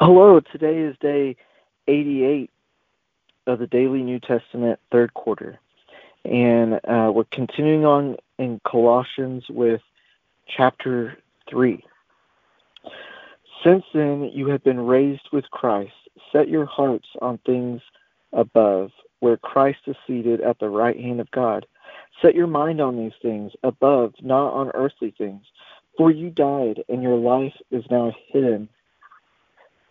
Hello, today is day 88 of the Daily New Testament third quarter. And uh, we're continuing on in Colossians with chapter 3. Since then, you have been raised with Christ. Set your hearts on things above, where Christ is seated at the right hand of God. Set your mind on these things above, not on earthly things. For you died, and your life is now hidden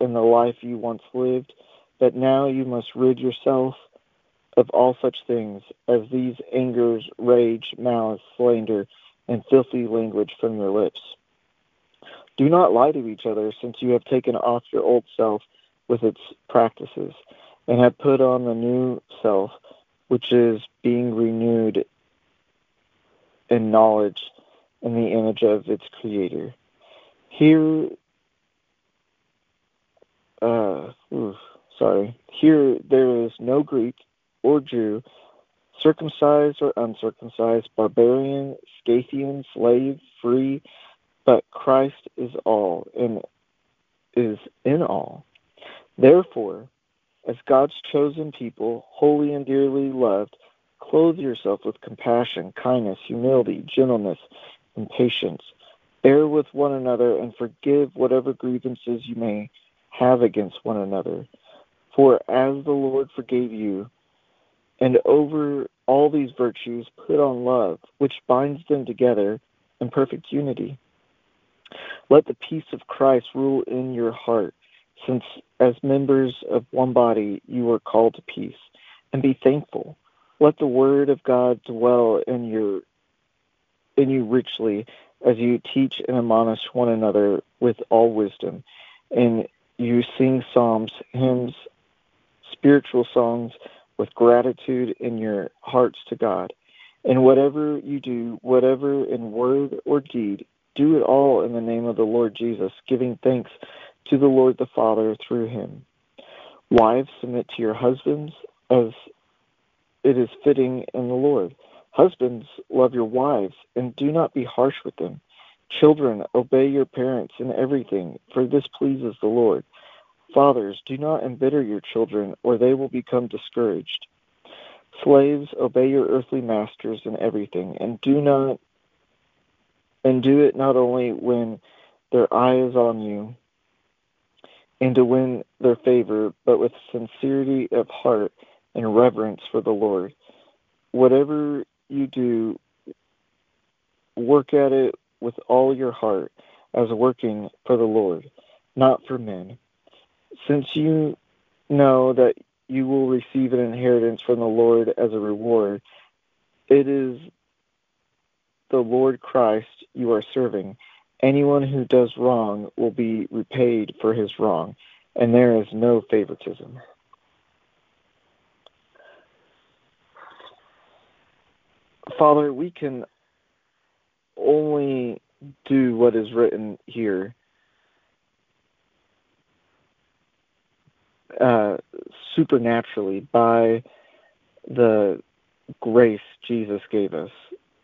in the life you once lived, but now you must rid yourself of all such things as these angers, rage, malice, slander, and filthy language from your lips. Do not lie to each other, since you have taken off your old self with its practices, and have put on the new self, which is being renewed in knowledge in the image of its creator. Here, uh, oof, sorry, here there is no Greek or Jew, circumcised or uncircumcised, barbarian, Scythian, slave, free, but Christ is all and is in all. Therefore, as God's chosen people, holy and dearly loved, clothe yourself with compassion, kindness, humility, gentleness, and patience. Bear with one another and forgive whatever grievances you may have against one another. For as the Lord forgave you, and over all these virtues put on love, which binds them together in perfect unity. Let the peace of Christ rule in your heart, since as members of one body you are called to peace, and be thankful. Let the word of God dwell in your in you richly as you teach and admonish one another with all wisdom, and you sing psalms, hymns, spiritual songs with gratitude in your hearts to God. And whatever you do, whatever in word or deed, do it all in the name of the Lord Jesus, giving thanks to the Lord the Father through him. Wives, submit to your husbands as it is fitting in the Lord. Husbands, love your wives, and do not be harsh with them. Children, obey your parents in everything, for this pleases the Lord. Fathers, do not embitter your children, or they will become discouraged. Slaves, obey your earthly masters in everything, and do not and do it not only when their eye is on you and to win their favor, but with sincerity of heart and reverence for the Lord. Whatever you do, work at it with all your heart as working for the Lord, not for men since you know that you will receive an inheritance from the Lord as a reward, it is the Lord Christ you are serving. Anyone who does wrong will be repaid for his wrong, and there is no favoritism. Father, we can only do what is written here uh, supernaturally by the grace Jesus gave us.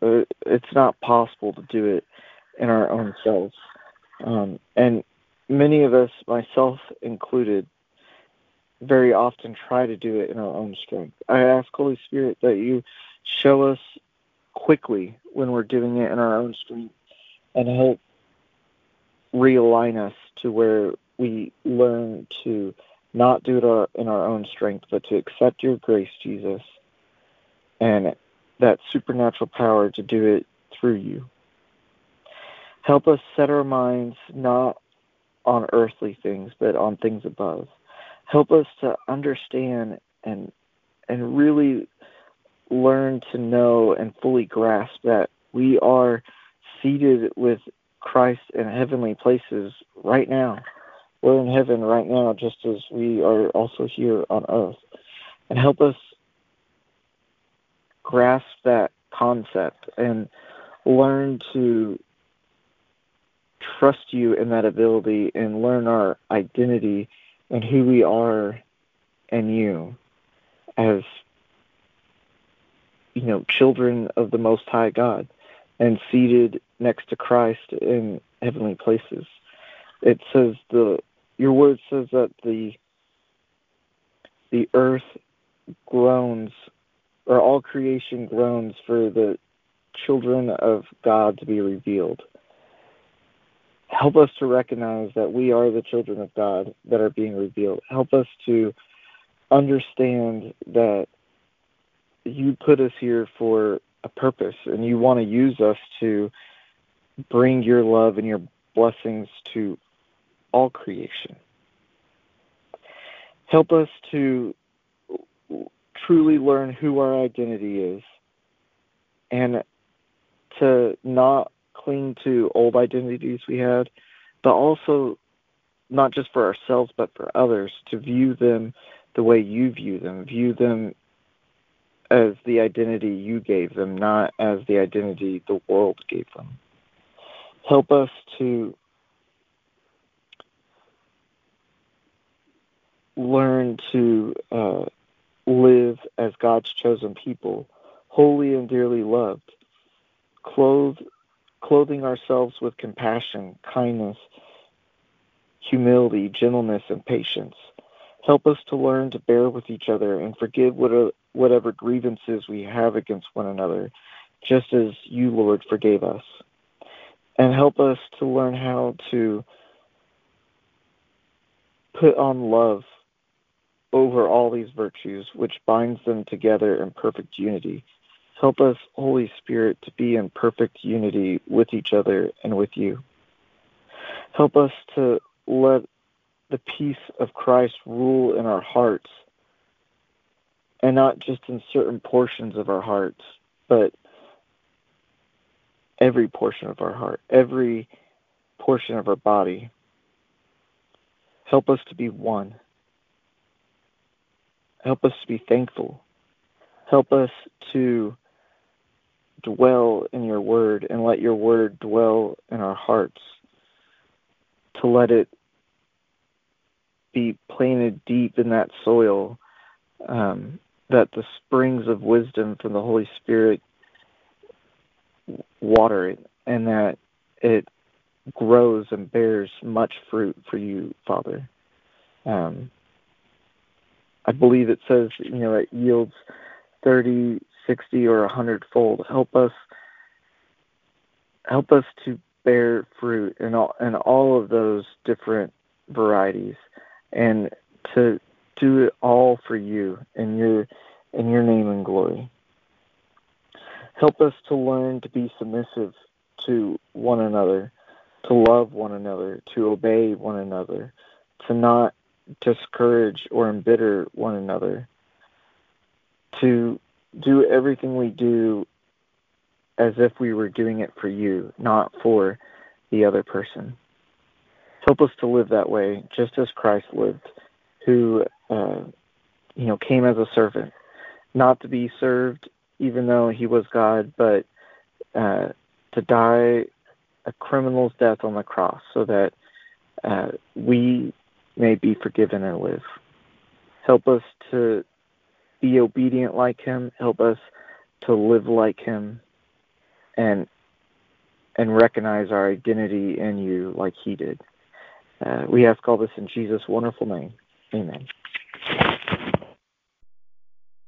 Uh, it's not possible to do it in our own selves. Um, and many of us, myself included, very often try to do it in our own strength. I ask Holy Spirit that you show us quickly when we're doing it in our own strength and help realign us to where we learn to not do it in our own strength, but to accept your grace, Jesus, and that supernatural power to do it through you. Help us set our minds not on earthly things, but on things above. Help us to understand and and really learn to know and fully grasp that we are seated with Christ in heavenly places right now we're in heaven right now, just as we are also here on earth. And help us grasp that concept and learn to trust you in that ability and learn our identity and who we are and you as you know children of the most high god and seated next to christ in heavenly places it says the your word says that the the earth groans or all creation groans for the children of god to be revealed help us to recognize that we are the children of God that are being revealed. Help us to understand that you put us here for a purpose and you want to use us to bring your love and your blessings to all creation. Help us to truly learn who our identity is and to not cling to old identities we had, but also not just for ourselves but for others to view them the way you view them, view them as the identity you gave them, not as the identity the world gave them. Help us to learn to uh, live as God's chosen people, holy and dearly loved, clothed clothing ourselves with compassion, kindness, humility, gentleness, and patience. Help us to learn to bear with each other and forgive whatever grievances we have against one another, just as you, Lord, forgave us. Help us to learn how to put on love over all these virtues, which binds them together in perfect unity Help us, Holy Spirit, to be in perfect unity with each other and with you. Help us to let the peace of Christ rule in our hearts, and not just in certain portions of our hearts, but every portion of our heart, every portion of our body. Help us to be one. Help us to be thankful. Help us to dwell in your word and let your word dwell in our hearts, to let it be planted deep in that soil, um, that the springs of wisdom from the Holy Spirit water it, and that it grows and bears much fruit for you, Father. Um, I believe it says, you know, it yields 30, 60 or a hundredfold. Help us help us to bear fruit in all in all of those different varieties and to do it all for you in your in your name and glory. Help us to learn to be submissive to one another, to love one another, to obey one another, to not discourage or embitter one another, to do everything we do as if we were doing it for you, not for the other person. Help us to live that way, just as Christ lived, who, uh, you know, came as a servant, not to be served, even though he was God, but uh, to die a criminal's death on the cross, so that uh, we may be forgiven and live. Help us to be obedient like him, help us to live like him and and recognize our identity in you like he did. Uh, we ask all this in Jesus' wonderful name. Amen.